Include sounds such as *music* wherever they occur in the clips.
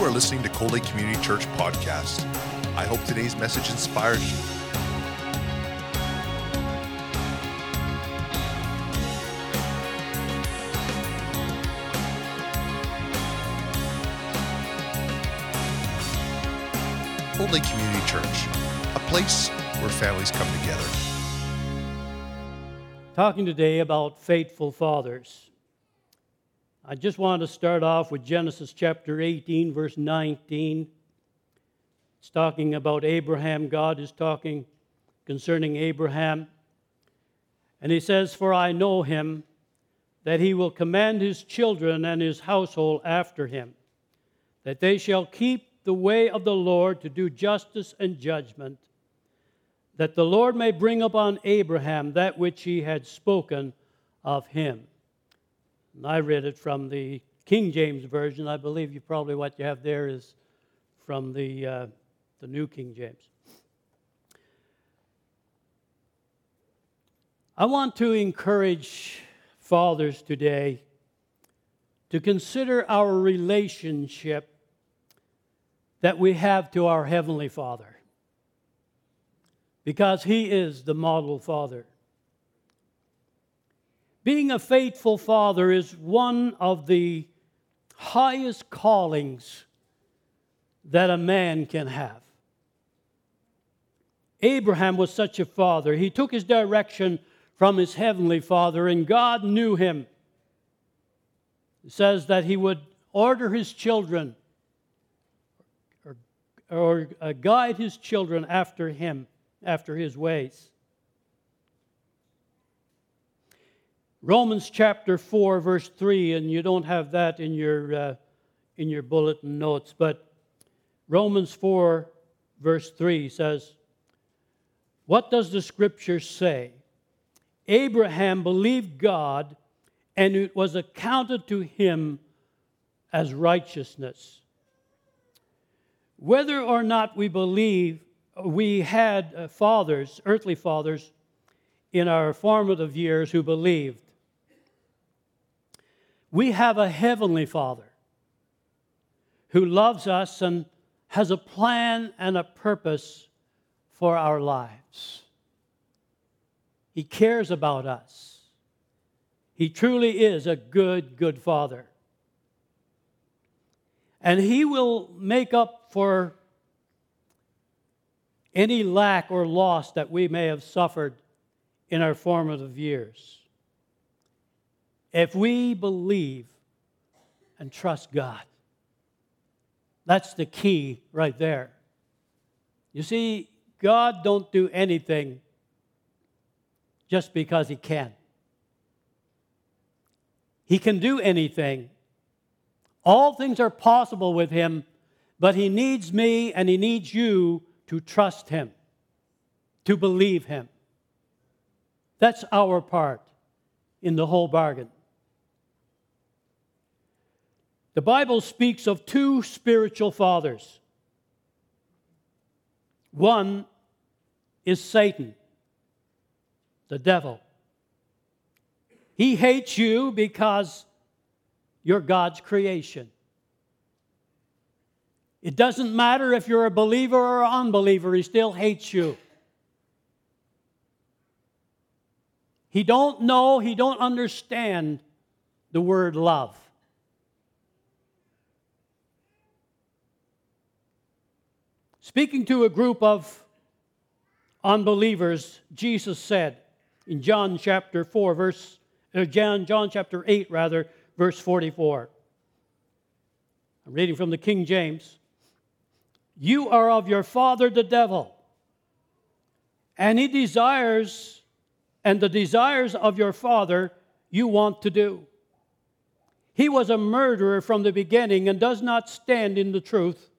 You are listening to Cold Lake Community Church podcast. I hope today's message inspires you. Cold Lake Community Church, a place where families come together. Talking today about faithful fathers. I just want to start off with Genesis chapter 18, verse 19. It's talking about Abraham. God is talking concerning Abraham. And he says, For I know him, that he will command his children and his household after him, that they shall keep the way of the Lord to do justice and judgment, that the Lord may bring upon Abraham that which he had spoken of him. And I read it from the King James Version. I believe you probably what you have there is from the, uh, the New King James. I want to encourage fathers today to consider our relationship that we have to our Heavenly Father because He is the model Father. Being a faithful father is one of the highest callings that a man can have. Abraham was such a father. He took his direction from his heavenly father, and God knew him. It says that he would order his children or, or uh, guide his children after him, after his ways. Romans chapter 4, verse 3, and you don't have that in your, uh, in your bulletin notes, but Romans 4, verse 3 says, What does the scripture say? Abraham believed God, and it was accounted to him as righteousness. Whether or not we believe, we had uh, fathers, earthly fathers, in our formative years who believed. We have a heavenly Father who loves us and has a plan and a purpose for our lives. He cares about us. He truly is a good, good Father. And He will make up for any lack or loss that we may have suffered in our formative years. If we believe and trust God, that's the key right there. You see, God don't do anything just because he can. He can do anything. All things are possible with him, but he needs me and he needs you to trust him, to believe him. That's our part in the whole bargain. The Bible speaks of two spiritual fathers. One is Satan, the devil. He hates you because you're God's creation. It doesn't matter if you're a believer or an unbeliever, he still hates you. He don't know, he don't understand the word love. Speaking to a group of unbelievers, Jesus said in John chapter 4, verse, uh, John, John chapter 8, rather, verse 44. I'm reading from the King James. You are of your father the devil, and he desires, and the desires of your father you want to do. He was a murderer from the beginning and does not stand in the truth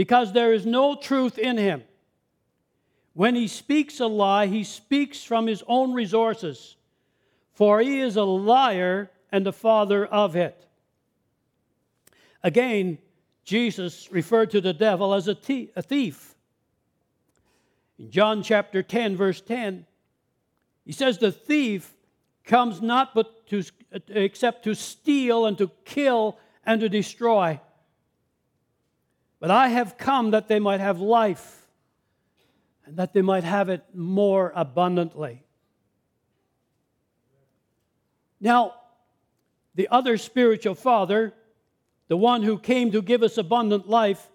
because there is no truth in him. When he speaks a lie, he speaks from his own resources, for he is a liar and the father of it. Again, Jesus referred to the devil as a thief. In John chapter 10, verse 10, he says, The thief comes not but to, except to steal and to kill and to destroy. But I have come that they might have life and that they might have it more abundantly. Now, the other spiritual father, the one who came to give us abundant life,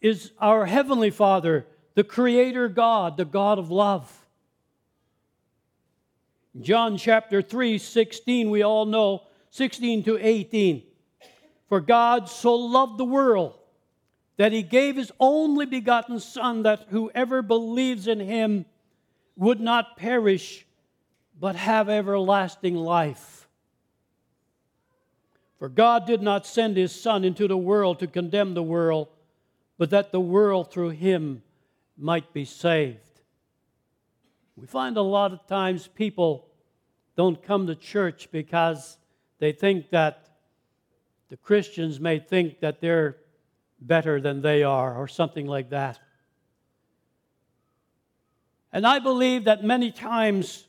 is our heavenly Father, the Creator God, the God of love. John chapter 3, 16, we all know, 16 to 18. For God so loved the world that he gave his only begotten Son, that whoever believes in him would not perish, but have everlasting life. For God did not send his Son into the world to condemn the world, but that the world through him might be saved. We find a lot of times people don't come to church because they think that the Christians may think that they're better than they are, or something like that. And I believe that many times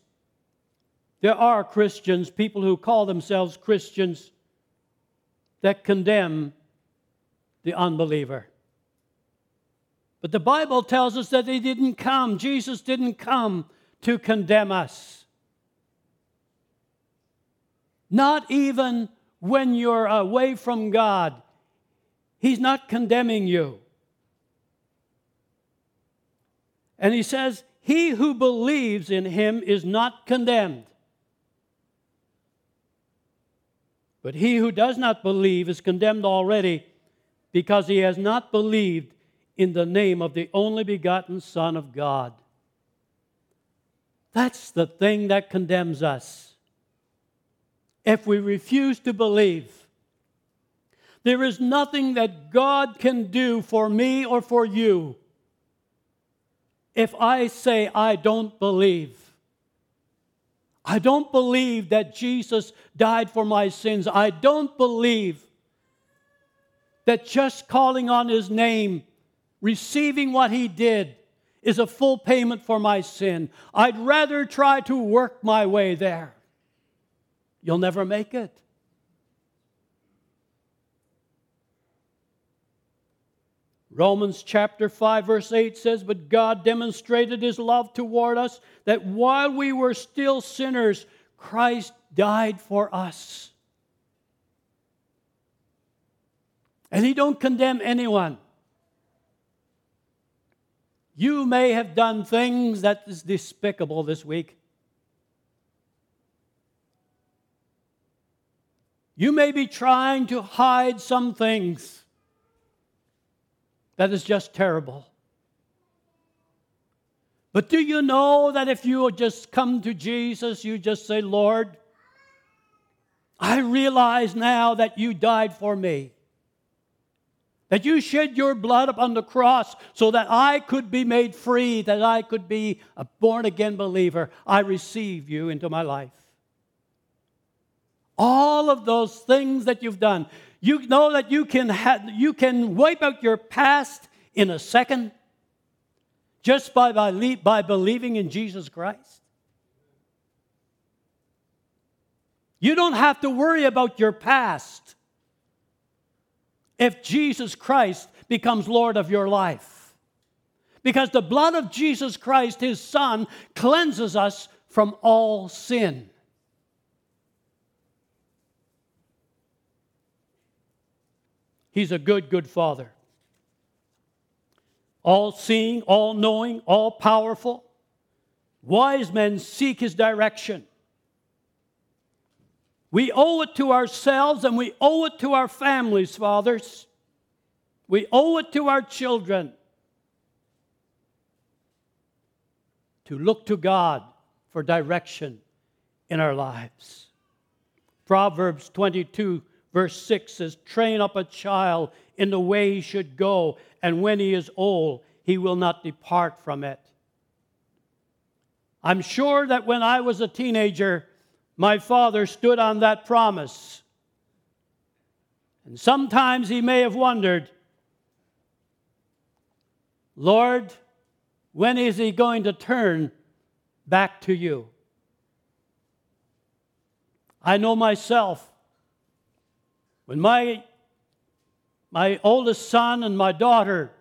there are Christians, people who call themselves Christians, that condemn the unbeliever. But the Bible tells us that He didn't come, Jesus didn't come to condemn us. Not even when you're away from God, He's not condemning you. And He says, He who believes in Him is not condemned. But he who does not believe is condemned already because he has not believed in the name of the only begotten Son of God. That's the thing that condemns us. If we refuse to believe, there is nothing that God can do for me or for you if I say I don't believe. I don't believe that Jesus died for my sins. I don't believe that just calling on his name, receiving what he did, is a full payment for my sin. I'd rather try to work my way there. You'll never make it. Romans chapter 5, verse 8 says, But God demonstrated his love toward us, that while we were still sinners, Christ died for us. And he don't condemn anyone. You may have done things that is despicable this week. You may be trying to hide some things. That is just terrible. But do you know that if you just come to Jesus, you just say, Lord, I realize now that you died for me. That you shed your blood upon the cross so that I could be made free, that I could be a born again believer. I receive you into my life. All of those things that you've done, you know that you can, ha- you can wipe out your past in a second just by, by, by believing in Jesus Christ. You don't have to worry about your past if Jesus Christ becomes Lord of your life. Because the blood of Jesus Christ, his Son, cleanses us from all sin. He's a good, good father. All seeing, all knowing, all powerful. Wise men seek his direction. We owe it to ourselves and we owe it to our families, fathers. We owe it to our children to look to God for direction in our lives. Proverbs 22 Verse 6 says, Train up a child in the way he should go, and when he is old, he will not depart from it. I'm sure that when I was a teenager, my father stood on that promise. And sometimes he may have wondered, Lord, when is he going to turn back to you? I know myself when my, my oldest son and my daughter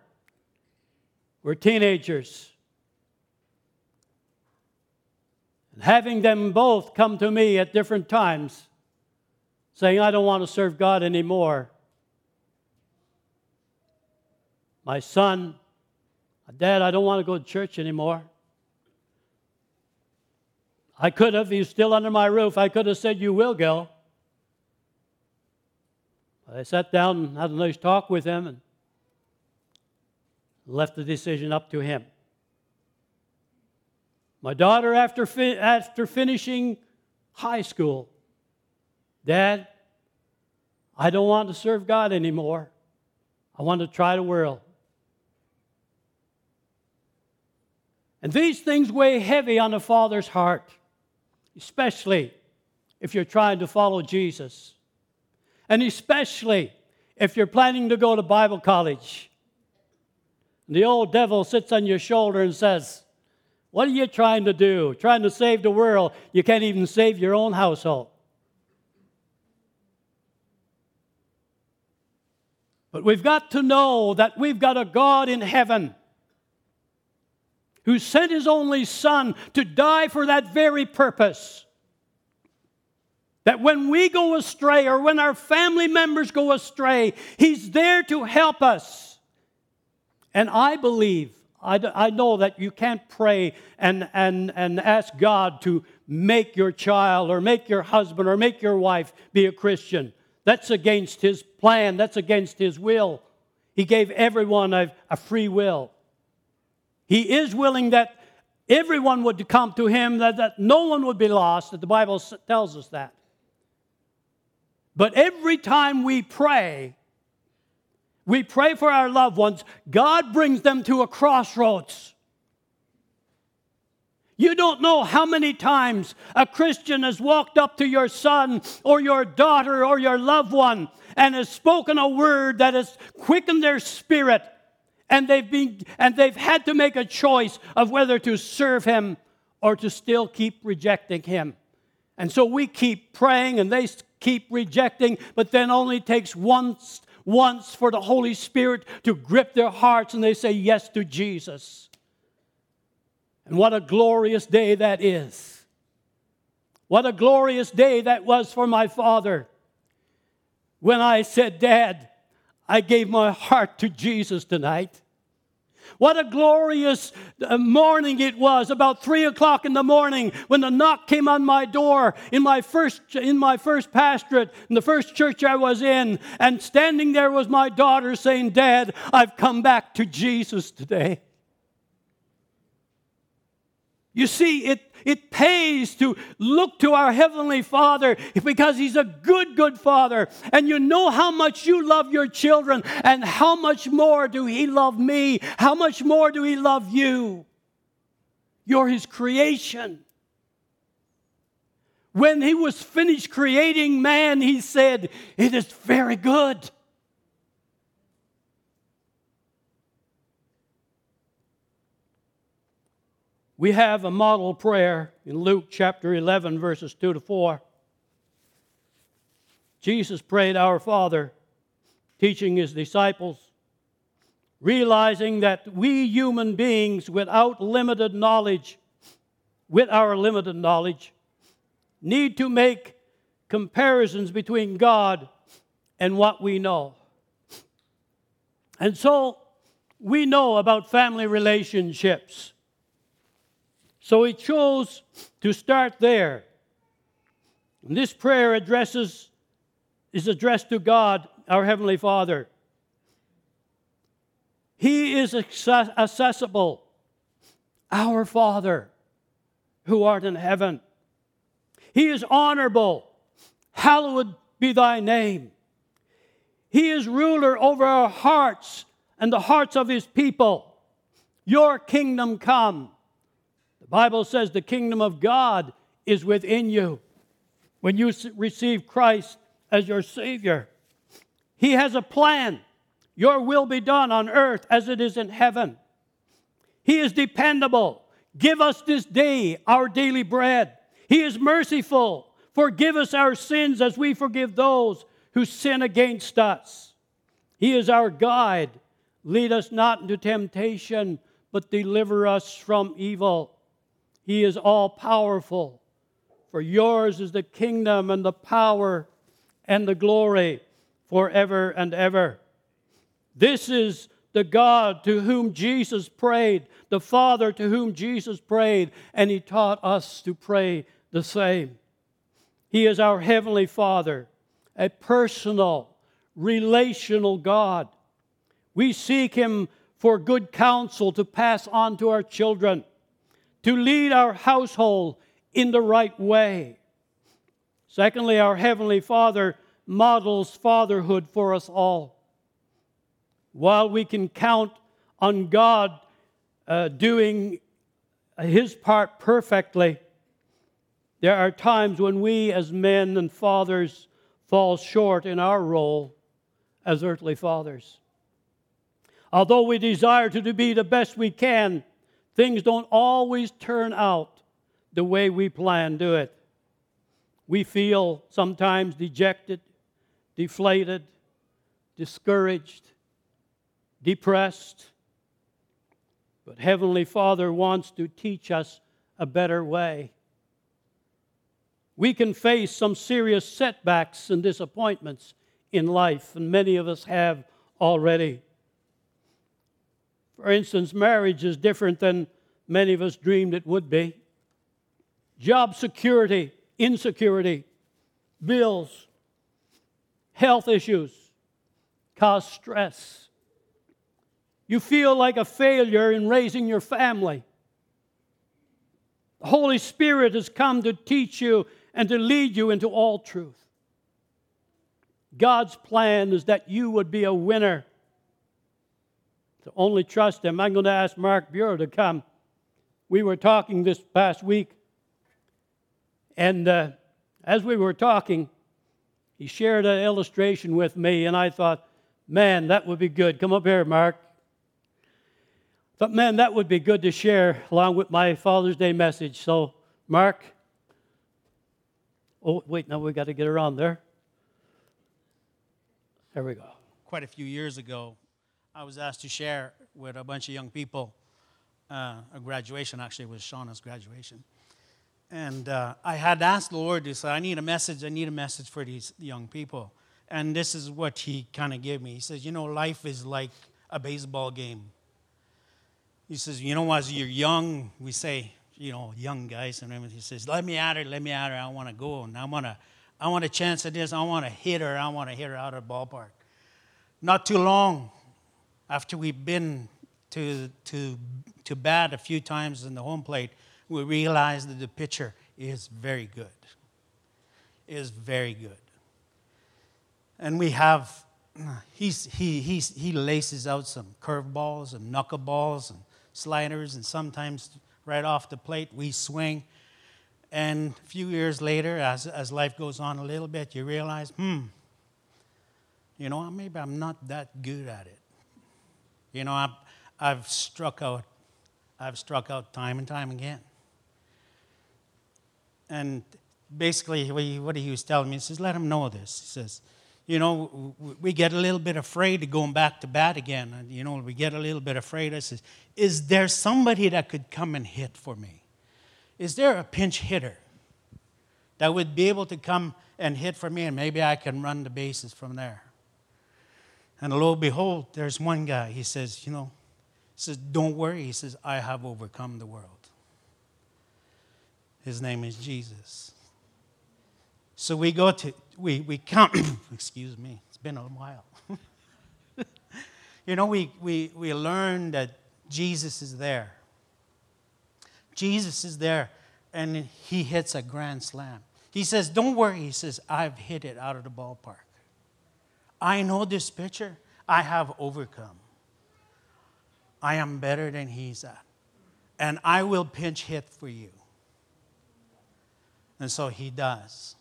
were teenagers. And having them both come to me at different times saying, I don't want to serve God anymore. My son, Dad, I don't want to go to church anymore. I could have, he's still under my roof, I could have said, You will go. I sat down and had a nice talk with him and left the decision up to him. My daughter, after, fi- after finishing high school, Dad, I don't want to serve God anymore. I want to try the world. And these things weigh heavy on a father's heart, especially if you're trying to follow Jesus. And especially if you're planning to go to Bible college. The old devil sits on your shoulder and says, What are you trying to do? Trying to save the world. You can't even save your own household. But we've got to know that we've got a God in heaven who sent his only Son to die for that very purpose. That when we go astray or when our family members go astray, he's there to help us. And I believe, I, I know that you can't pray and, and, and ask God to make your child or make your husband or make your wife be a Christian. That's against his plan, that's against his will. He gave everyone a, a free will. He is willing that everyone would come to him, that, that no one would be lost, that the Bible tells us that. But every time we pray, we pray for our loved ones, God brings them to a crossroads. You don't know how many times a Christian has walked up to your son or your daughter or your loved one and has spoken a word that has quickened their spirit and they've been and they've had to make a choice of whether to serve him or to still keep rejecting him. And so we keep praying and they keep rejecting, but then only takes once once for the Holy Spirit to grip their hearts and they say yes to Jesus. And what a glorious day that is. What a glorious day that was for my father when I said, Dad, I gave my heart to Jesus tonight. What a glorious uh, morning it was, about three o'clock in the morning, when the knock came on my door in my first in my first pastorate, in the first church I was in, and standing there was my daughter saying, Dad, I've come back to Jesus today. You see, it, it pays to look to our Heavenly Father because He's a good, good Father. And you know how much you love your children, and how much more do He love me? How much more do He love you? You're His creation. When He was finished creating man, He said, It is very good. We have a model prayer in Luke chapter 11, verses 2 to 4. Jesus prayed, Our Father, teaching his disciples, realizing that we human beings, without limited knowledge, with our limited knowledge, need to make comparisons between God and what we know. And so we know about family relationships. So he chose to start there. And this prayer addresses is addressed to God, our heavenly Father. He is accessible, our Father who art in heaven. He is honorable. Hallowed be thy name. He is ruler over our hearts and the hearts of his people. Your kingdom come. The Bible says the kingdom of God is within you when you receive Christ as your Savior. He has a plan. Your will be done on earth as it is in heaven. He is dependable. Give us this day our daily bread. He is merciful. Forgive us our sins as we forgive those who sin against us. He is our guide. Lead us not into temptation, but deliver us from evil. He is all powerful. For yours is the kingdom and the power and the glory forever and ever. This is the God to whom Jesus prayed, the Father to whom Jesus prayed, and He taught us to pray the same. He is our Heavenly Father, a personal, relational God. We seek Him for good counsel to pass on to our children, to lead our household in the right way. Secondly, our Heavenly Father models fatherhood for us all. While we can count on God uh, doing His part perfectly, there are times when we, as men and fathers, fall short in our role as earthly fathers. Although we desire to be the best we can, things don't always turn out the way we plan to it. We feel sometimes dejected, deflated, discouraged, depressed. But Heavenly Father wants to teach us a better way. We can face some serious setbacks and disappointments in life, and many of us have already. For instance, marriage is different than many of us dreamed it would be. Job security, insecurity, bills, health issues cause stress. You feel like a failure in raising your family. The Holy Spirit has come to teach you and to lead you into all truth. God's plan is that you would be a winner. To only trust Him. I'm going to ask Mark Bureau to come. We were talking this past week, and uh, as we were talking, he shared an illustration with me, and I thought, man, that would be good. Come up here, Mark. But man, that would be good to share along with my Father's Day message. So, Mark. Oh, wait, now we got to get around there. There we go. Quite a few years ago, I was asked to share with a bunch of young people uh, a graduation. Actually, it was Shauna's graduation. And uh, I had asked the Lord to say, I need a message, I need a message for these young people. And this is what He kind of gave me. He says, You know, life is like a baseball game. He says, You know, as you're young, we say, you know, young guys, and everything. he says, Let me at her, let me at her, I want to go, and I want to I want a chance at this. I want to hit her. I want to hit her out of the ballpark. Not too long after we've been to, to, to bat a few times in the home plate, we realize that the pitcher is very good. Is very good. And we have, he's, he, he's, he laces out some curveballs and knuckleballs and sliders, and sometimes right off the plate we swing. And a few years later, as, as life goes on a little bit, you realize, hmm, you know, maybe I'm not that good at it. You know, I've, I've struck out, I've struck out time and time again. And basically, what he was telling me, he says, let him know this. He says, you know, we get a little bit afraid of going back to bat again. And, you know, we get a little bit afraid. I says, is there somebody that could come and hit for me? is there a pinch hitter that would be able to come and hit for me and maybe I can run the bases from there? And lo behold, there's one guy. He says, You know, he says, Don't worry. He says, I have overcome the world. His name is Jesus. So we go to, we, we count, *coughs* excuse me, it's been a while. *laughs* you know, we, we, we learn that Jesus is there. Jesus is there and he hits a grand slam. He says, Don't worry. He says, I've hit it out of the ballpark. I know this pitcher. I have overcome. I am better than he's at. And I will pinch hit for you. And so he does.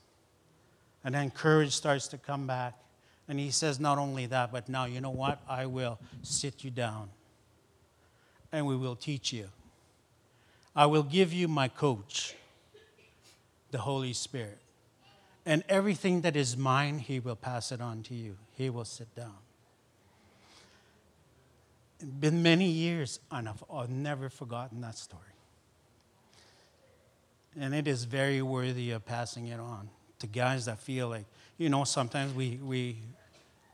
And then courage starts to come back. And he says, Not only that, but now, you know what? I will sit you down and we will teach you I will give you my coach, the Holy Spirit. And everything that is mine, He will pass it on to you. He will sit down. It's been many years, and I've, I've never forgotten that story. And it is very worthy of passing it on to guys that feel like, you know, sometimes we, we,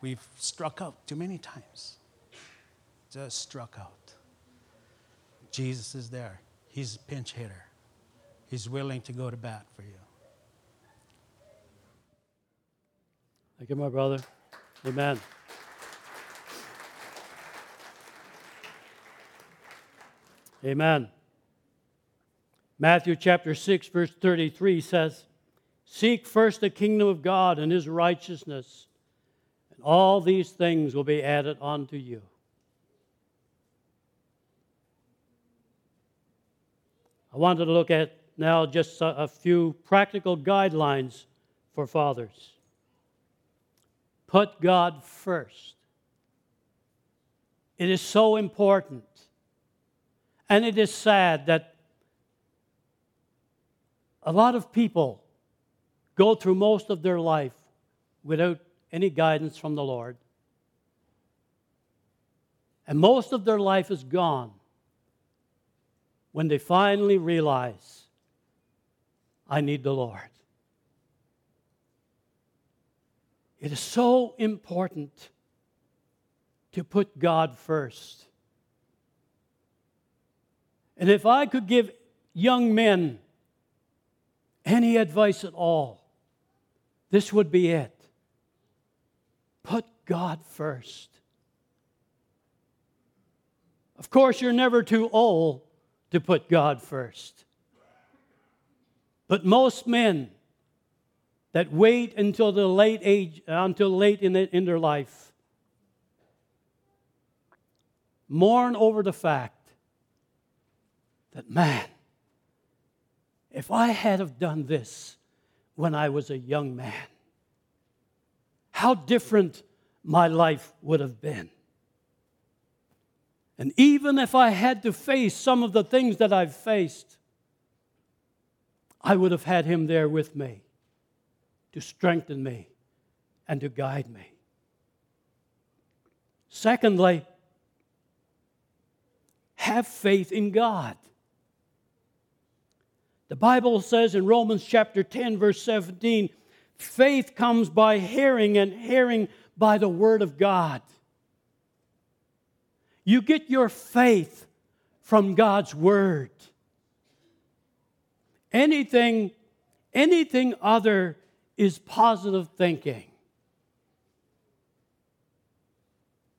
we've struck out too many times. Just struck out. Jesus is there. He's a pinch hitter. He's willing to go to bat for you. Thank you, my brother. Amen. Amen. Matthew chapter 6, verse 33 says, Seek first the kingdom of God and his righteousness, and all these things will be added unto you. I wanted to look at now just a, a few practical guidelines for fathers. Put God first. It is so important. And it is sad that a lot of people go through most of their life without any guidance from the Lord. And most of their life is gone when they finally realize, I need the Lord. It is so important to put God first. And if I could give young men any advice at all, this would be it. Put God first. Of course, you're never too old to put God first. But most men that wait until the late age, uh, until late in, the, in their life, mourn over the fact that, man, if I had have done this when I was a young man, how different my life would have been. And even if I had to face some of the things that I've faced, I would have had him there with me to strengthen me and to guide me. Secondly, have faith in God. The Bible says in Romans chapter 10, verse 17, faith comes by hearing, and hearing by the Word of God. You get your faith from God's Word. Anything, anything other is positive thinking.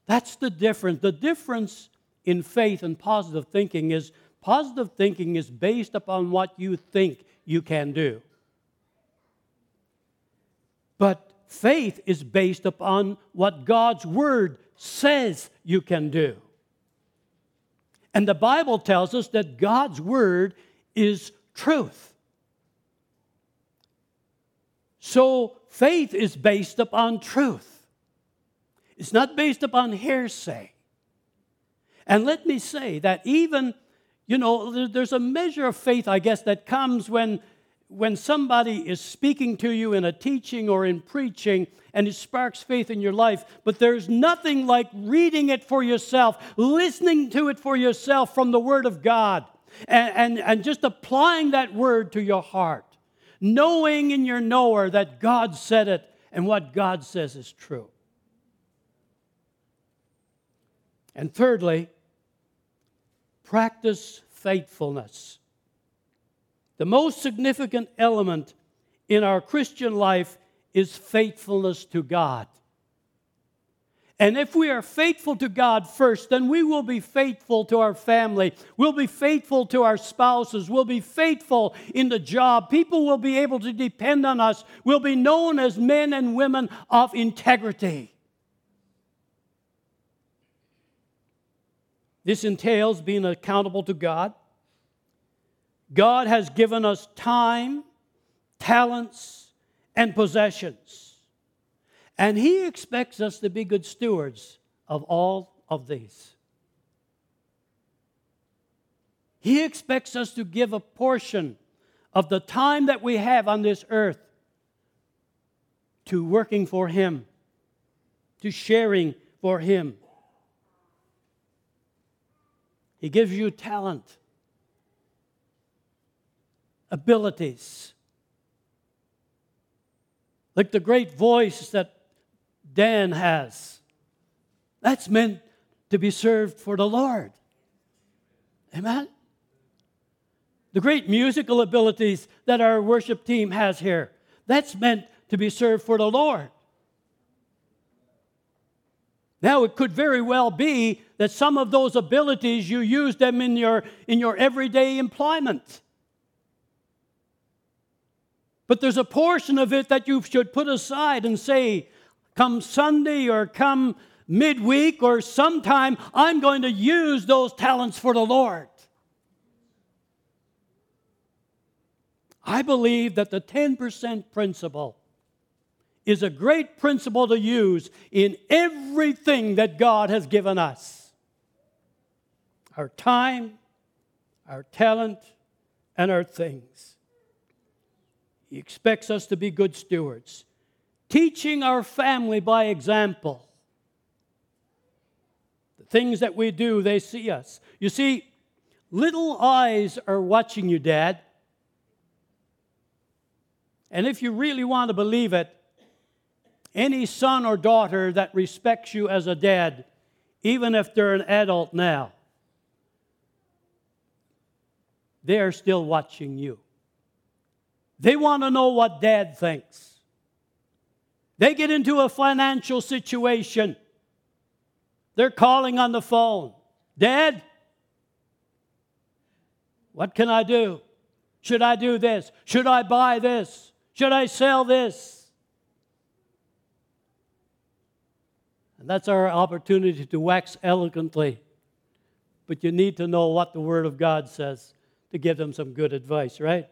That's the difference. The difference in faith and positive thinking is positive thinking is based upon what you think you can do. But faith is based upon what God's Word says you can do. And the Bible tells us that God's Word is truth. So faith is based upon truth. It's not based upon hearsay. And let me say that even, you know, there's a measure of faith, I guess, that comes when, when somebody is speaking to you in a teaching or in preaching and it sparks faith in your life. But there's nothing like reading it for yourself, listening to it for yourself from the Word of God, and, and, and just applying that Word to your heart, knowing in your knower that God said it and what God says is true. And thirdly, practice faithfulness. The most significant element in our Christian life is faithfulness to God. And if we are faithful to God first, then we will be faithful to our family. We'll be faithful to our spouses. We'll be faithful in the job. People will be able to depend on us. We'll be known as men and women of integrity. This entails being accountable to God. God has given us time, talents, and possessions. And He expects us to be good stewards of all of these. He expects us to give a portion of the time that we have on this earth to working for Him, to sharing for Him. He gives you talent, abilities. Like the great voice that Dan has. That's meant to be served for the Lord. Amen? The great musical abilities that our worship team has here. That's meant to be served for the Lord. Now, it could very well be that some of those abilities you use them in your, in your everyday employment. But there's a portion of it that you should put aside and say, come Sunday or come midweek or sometime, I'm going to use those talents for the Lord. I believe that the 10% principle is a great principle to use in everything that God has given us our time, our talent, and our things. He expects us to be good stewards, teaching our family by example. The things that we do, they see us. You see, little eyes are watching you, Dad. And if you really want to believe it, any son or daughter that respects you as a dad, even if they're an adult now, they're still watching you. They want to know what dad thinks. They get into a financial situation. They're calling on the phone. Dad, what can I do? Should I do this? Should I buy this? Should I sell this? And that's our opportunity to wax eloquently. But you need to know what the Word of God says to give them some good advice, right?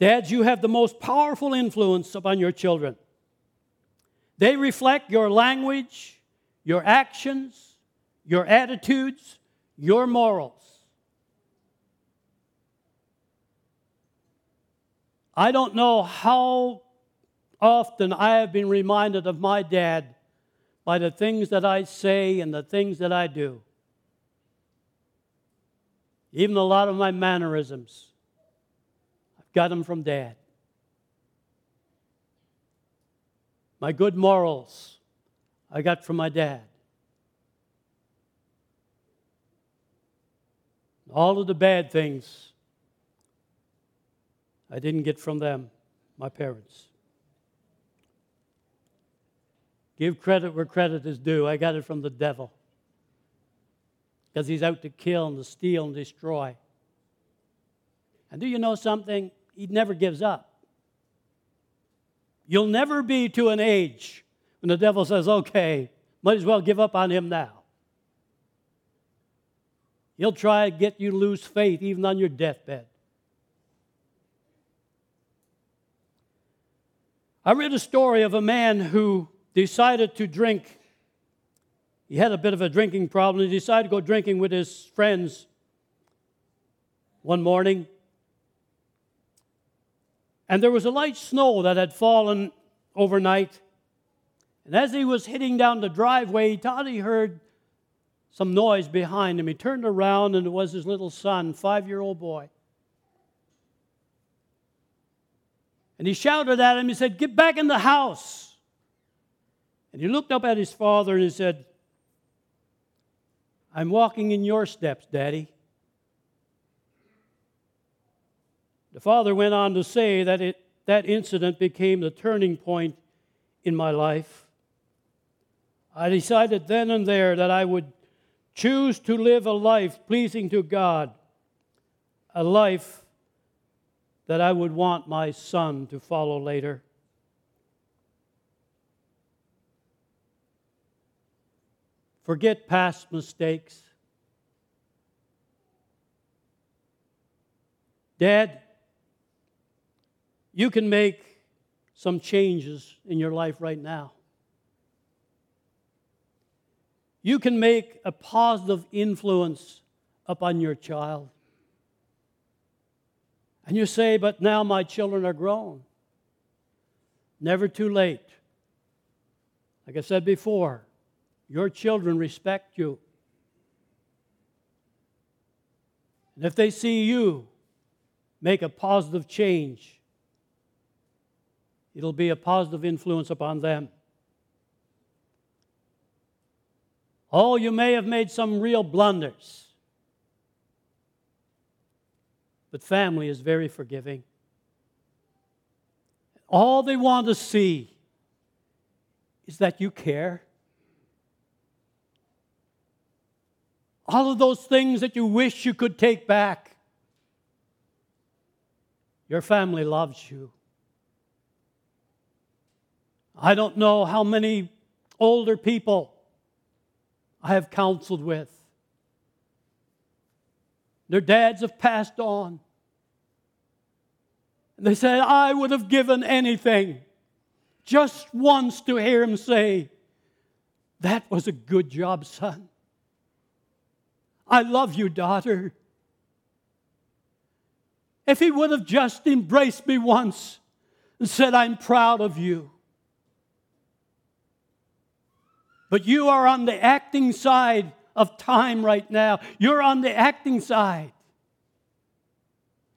Dads, you have the most powerful influence upon your children. They reflect your language, your actions, your attitudes, your morals. I don't know how often I have been reminded of my dad by the things that I say and the things that I do. Even a lot of my mannerisms, got them from dad. My good morals, I got from my dad. All of the bad things, I didn't get from them, my parents. Give credit where credit is due. I got it from the devil. Because he's out to kill and to steal and destroy. And do you know something? He never gives up. You'll never be to an age when the devil says, okay, might as well give up on him now. He'll try to get you to lose faith even on your deathbed. I read a story of a man who decided to drink. He had a bit of a drinking problem. He decided to go drinking with his friends one morning. And there was a light snow that had fallen overnight. And as he was heading down the driveway, he thought he heard some noise behind him. He turned around, and it was his little son, five year old boy. And he shouted at him, he said, Get back in the house. And he looked up at his father and he said, I'm walking in your steps, Daddy. The father went on to say that it, that incident became the turning point in my life. I decided then and there that I would choose to live a life pleasing to God, a life that I would want my son to follow later. Forget past mistakes. Dad, you can make some changes in your life right now. You can make a positive influence upon your child. And you say, but now my children are grown. Never too late. Like I said before, your children respect you. And if they see you make a positive change, it'll be a positive influence upon them. Oh, you may have made some real blunders, but family is very forgiving. All they want to see is that you care. All of those things that you wish you could take back. Your family loves you. I don't know how many older people I have counseled with. Their dads have passed on. And they said, I would have given anything just once to hear him say, That was a good job, son. I love you, daughter. If he would have just embraced me once and said, I'm proud of you. But you are on the acting side of time right now. You're on the acting side.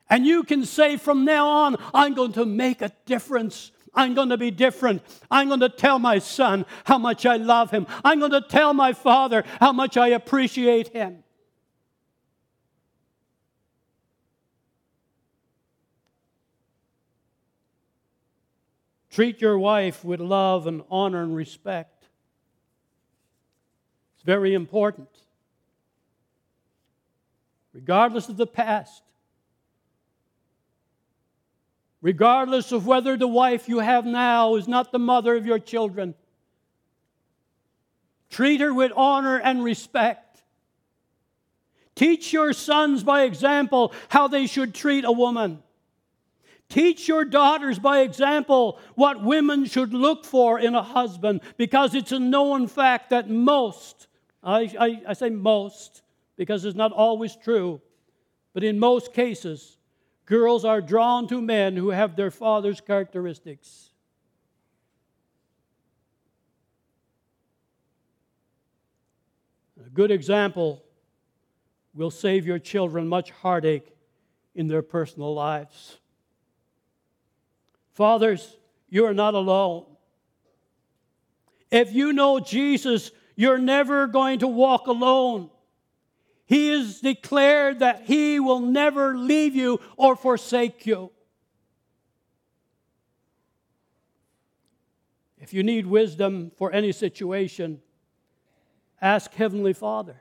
And you can say from now on, I'm going to make a difference. I'm going to be different. I'm going to tell my son how much I love him. I'm going to tell my father how much I appreciate him. Treat your wife with love and honor and respect. Very important. Regardless of the past, regardless of whether the wife you have now is not the mother of your children, treat her with honor and respect. Teach your sons by example how they should treat a woman. Teach your daughters by example what women should look for in a husband because it's a known fact that most, I, I, I, say most because it's not always true, but in most cases, girls are drawn to men who have their father's characteristics. A good example will save your children much heartache in their personal lives. Fathers, you are not alone. If you know Jesus, you're never going to walk alone. He has declared that He will never leave you or forsake you. If you need wisdom for any situation, ask Heavenly Father.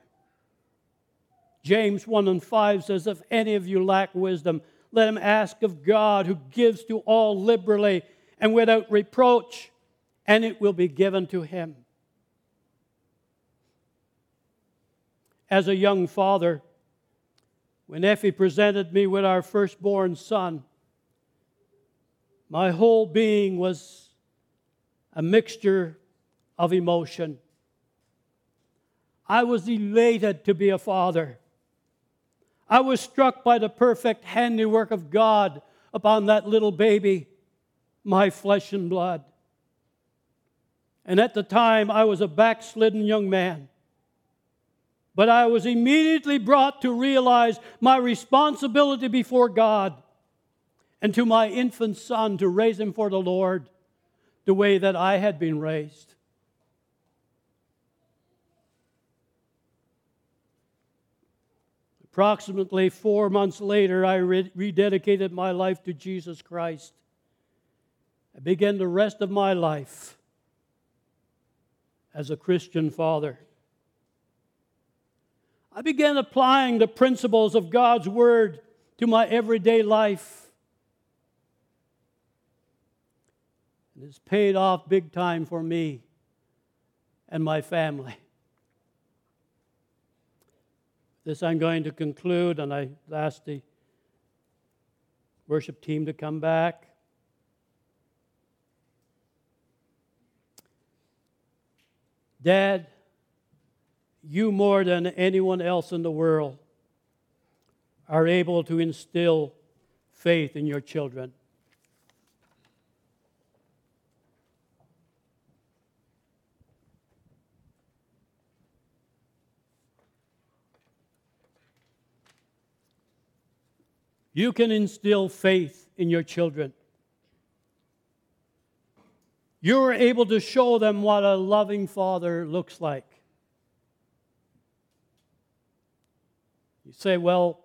James 1 and 5 says, If any of you lack wisdom, let him ask of God, who gives to all liberally and without reproach, and it will be given to him. As a young father, when Effie presented me with our firstborn son, my whole being was a mixture of emotion. I was elated to be a father. I was struck by the perfect handiwork of God upon that little baby, my flesh and blood. And at the time, I was a backslidden young man. But I was immediately brought to realize my responsibility before God and to my infant son to raise him for the Lord the way that I had been raised. Approximately four months later, I rededicated my life to Jesus Christ. I began the rest of my life as a Christian father. I began applying the principles of God's Word to my everyday life. And it's paid off big time for me and my family. This I'm going to conclude, and I ask the worship team to come back. Dad, you more than anyone else in the world are able to instill faith in your children. you can instill faith in your children. You're able to show them what a loving father looks like. You say, Well,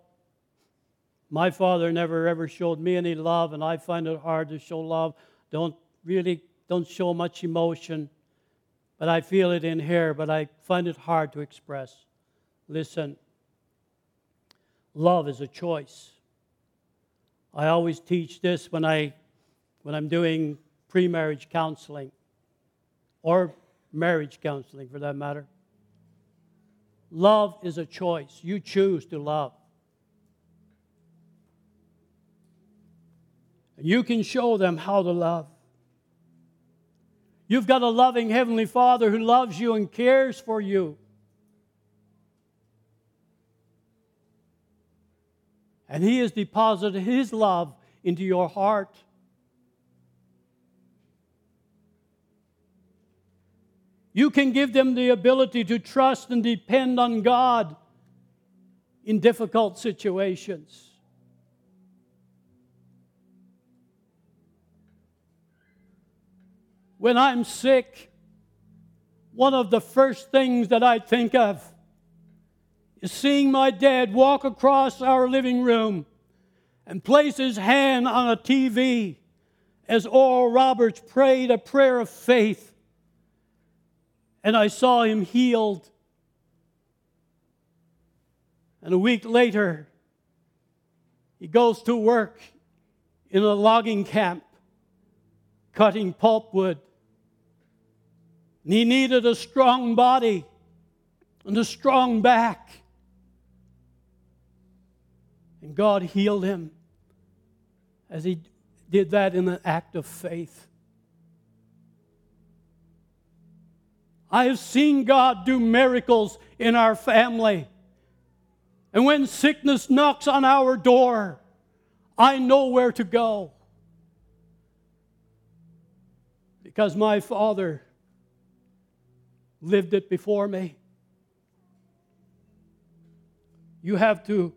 my father never ever showed me any love, and I find it hard to show love. Don't really don't show much emotion, but I feel it in here, but I find it hard to express. Listen, love is a choice. I always teach this when I when I'm doing pre-marriage counseling or marriage counseling for that matter. Love is a choice. You choose to love. You can show them how to love. You've got a loving Heavenly Father who loves you and cares for you. And He has deposited His love into your heart. You can give them the ability to trust and depend on God in difficult situations. When I'm sick, one of the first things that I think of is seeing my dad walk across our living room and place his hand on a TV as Oral Roberts prayed a prayer of faith and I saw him healed. And a week later, he goes to work in a logging camp, cutting pulpwood. And he needed a strong body and a strong back. And God healed him as he did that in an act of faith. I have seen God do miracles in our family. And when sickness knocks on our door, I know where to go. Because my father lived it before me. You have to,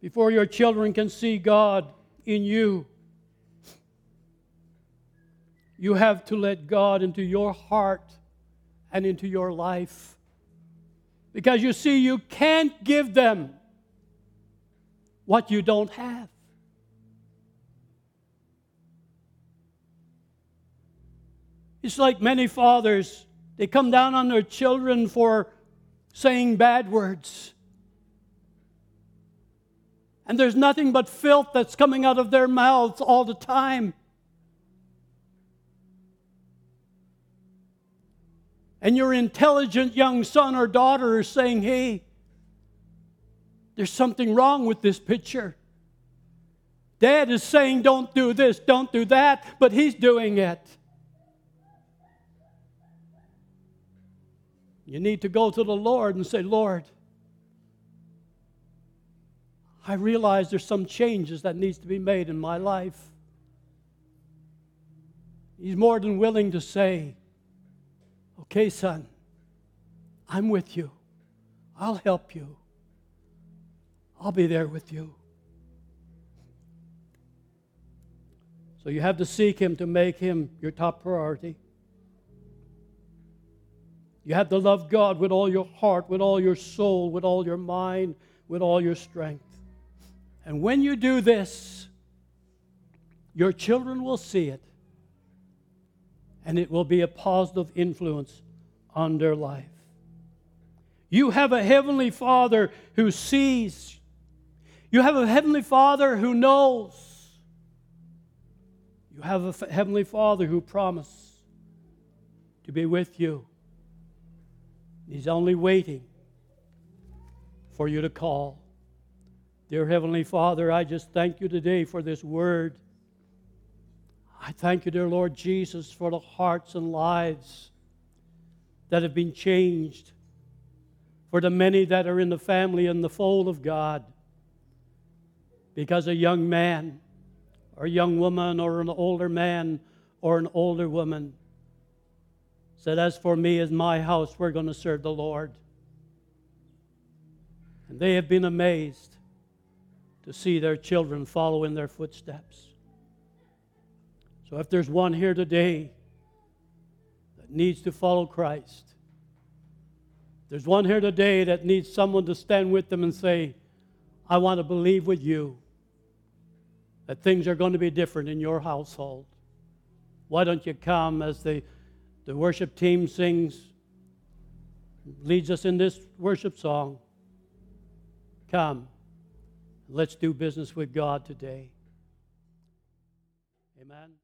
before your children can see God in you, you have to let God into your heart and into your life. Because you see, you can't give them what you don't have. It's like many fathers, they come down on their children for saying bad words. And there's nothing but filth that's coming out of their mouths all the time. And your intelligent young son or daughter is saying, hey, there's something wrong with this picture. Dad is saying, don't do this, don't do that, but he's doing it. You need to go to the Lord and say, Lord, I realize there's some changes that needs to be made in my life. He's more than willing to say, Okay, son, I'm with you. I'll help you. I'll be there with you. So you have to seek Him to make Him your top priority. You have to love God with all your heart, with all your soul, with all your mind, with all your strength. And when you do this, your children will see it and it will be a positive influence on their life. You have a heavenly Father who sees. You have a heavenly Father who knows. You have a heavenly Father who promised to be with you. He's only waiting for you to call. Dear Heavenly Father, I just thank you today for this word. I thank you, dear Lord Jesus, for the hearts and lives that have been changed, for the many that are in the family and the fold of God. Because a young man, or a young woman, or an older man, or an older woman said, As for me, as my house, we're going to serve the Lord. And they have been amazed to see their children follow in their footsteps. If there's one here today that needs to follow Christ, there's one here today that needs someone to stand with them and say, I want to believe with you that things are going to be different in your household. Why don't you come as the, the worship team sings, leads us in this worship song? Come, let's do business with God today. Amen.